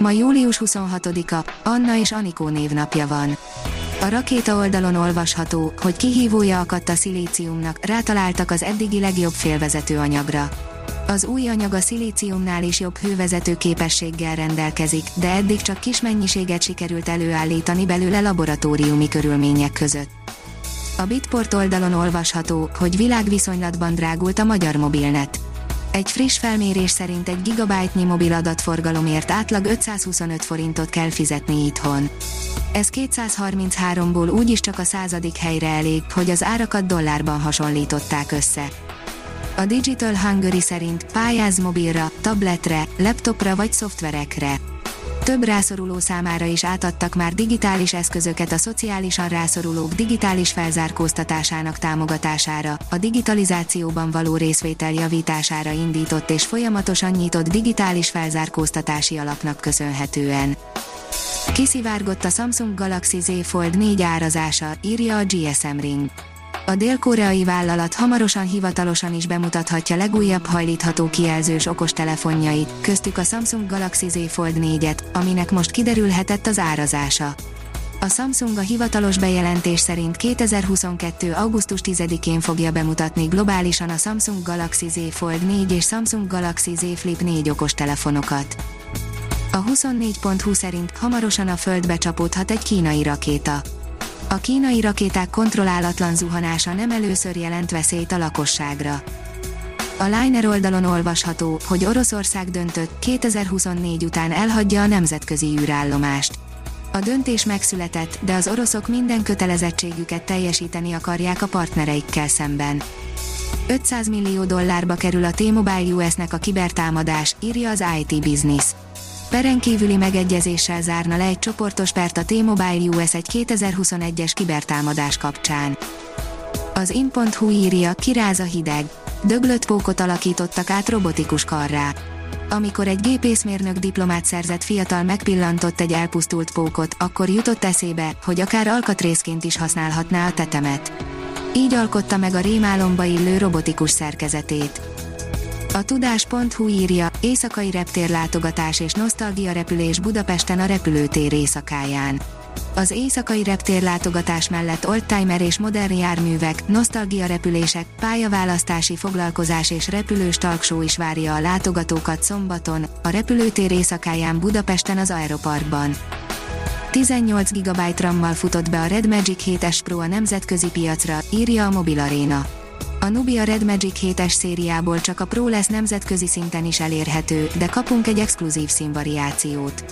Ma július 26-a, Anna és Anikó névnapja van. A rakéta oldalon olvasható, hogy kihívója akadt a szilíciumnak, rátaláltak az eddigi legjobb félvezető anyagra. Az új anyag a szilíciumnál is jobb hővezető képességgel rendelkezik, de eddig csak kis mennyiséget sikerült előállítani belőle laboratóriumi körülmények között. A Bitport oldalon olvasható, hogy világviszonylatban drágult a magyar mobilnet. Egy friss felmérés szerint egy gigabájtnyi mobil adatforgalomért átlag 525 forintot kell fizetni itthon. Ez 233-ból úgyis csak a századik helyre elég, hogy az árakat dollárban hasonlították össze. A Digital Hungary szerint pályáz mobilra, tabletre, laptopra vagy szoftverekre. Több rászoruló számára is átadtak már digitális eszközöket a szociálisan rászorulók digitális felzárkóztatásának támogatására, a digitalizációban való részvétel javítására indított és folyamatosan nyitott digitális felzárkóztatási alapnak köszönhetően. Kiszivárgott a Samsung Galaxy Z Fold 4 árazása, írja a GSM Ring. A dél-koreai vállalat hamarosan hivatalosan is bemutathatja legújabb hajlítható kijelzős okostelefonjait, köztük a Samsung Galaxy Z Fold 4-et, aminek most kiderülhetett az árazása. A Samsung a hivatalos bejelentés szerint 2022. augusztus 10-én fogja bemutatni globálisan a Samsung Galaxy Z Fold 4 és Samsung Galaxy Z Flip 4 okostelefonokat. A 24.20 szerint hamarosan a Földbe csapódhat egy kínai rakéta. A kínai rakéták kontrollálatlan zuhanása nem először jelent veszélyt a lakosságra. A Liner oldalon olvasható, hogy Oroszország döntött, 2024 után elhagyja a nemzetközi űrállomást. A döntés megszületett, de az oroszok minden kötelezettségüket teljesíteni akarják a partnereikkel szemben. 500 millió dollárba kerül a T-Mobile US-nek a kibertámadás, írja az IT Business. Peren kívüli megegyezéssel zárna le egy csoportos pert a T-Mobile US egy 2021-es kibertámadás kapcsán. Az in.hu írja, kiráz a hideg. Döglött pókot alakítottak át robotikus karrá. Amikor egy gépészmérnök diplomát szerzett fiatal megpillantott egy elpusztult pókot, akkor jutott eszébe, hogy akár alkatrészként is használhatná a tetemet. Így alkotta meg a rémálomba illő robotikus szerkezetét. A tudás.hu írja, éjszakai reptérlátogatás és nosztalgia repülés Budapesten a repülőtér éjszakáján. Az éjszakai reptérlátogatás mellett oldtimer és modern járművek, nosztalgia repülések, pályaválasztási foglalkozás és repülős talkshow is várja a látogatókat szombaton, a repülőtér éjszakáján Budapesten az Aeroparkban. 18 GB RAM-mal futott be a Red Magic 7S Pro a nemzetközi piacra, írja a Mobil Arena. A Nubia Red Magic 7-es szériából csak a Pro lesz nemzetközi szinten is elérhető, de kapunk egy exkluzív színvariációt.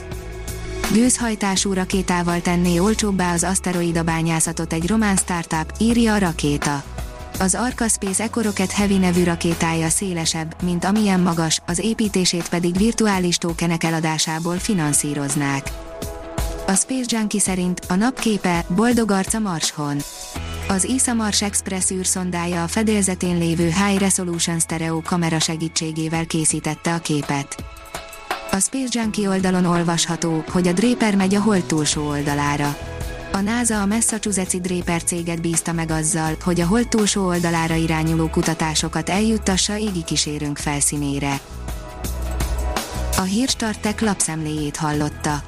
Gőzhajtású rakétával tenné olcsóbbá az aszteroida bányászatot egy román startup, írja a rakéta. Az Arca Space EcoRocket Heavy nevű rakétája szélesebb, mint amilyen magas, az építését pedig virtuális tokenek eladásából finanszíroznák. A Space Junkie szerint a napképe boldog arca Marshon. Az ISA Mars Express űrszondája a fedélzetén lévő High Resolution Stereo kamera segítségével készítette a képet. A Space Junkie oldalon olvasható, hogy a Draper megy a hold túlsó oldalára. A NASA a Massachusetts Draper céget bízta meg azzal, hogy a hold túlsó oldalára irányuló kutatásokat eljuttassa égi kísérőnk felszínére. A Hírstartek lapszemléjét hallotta.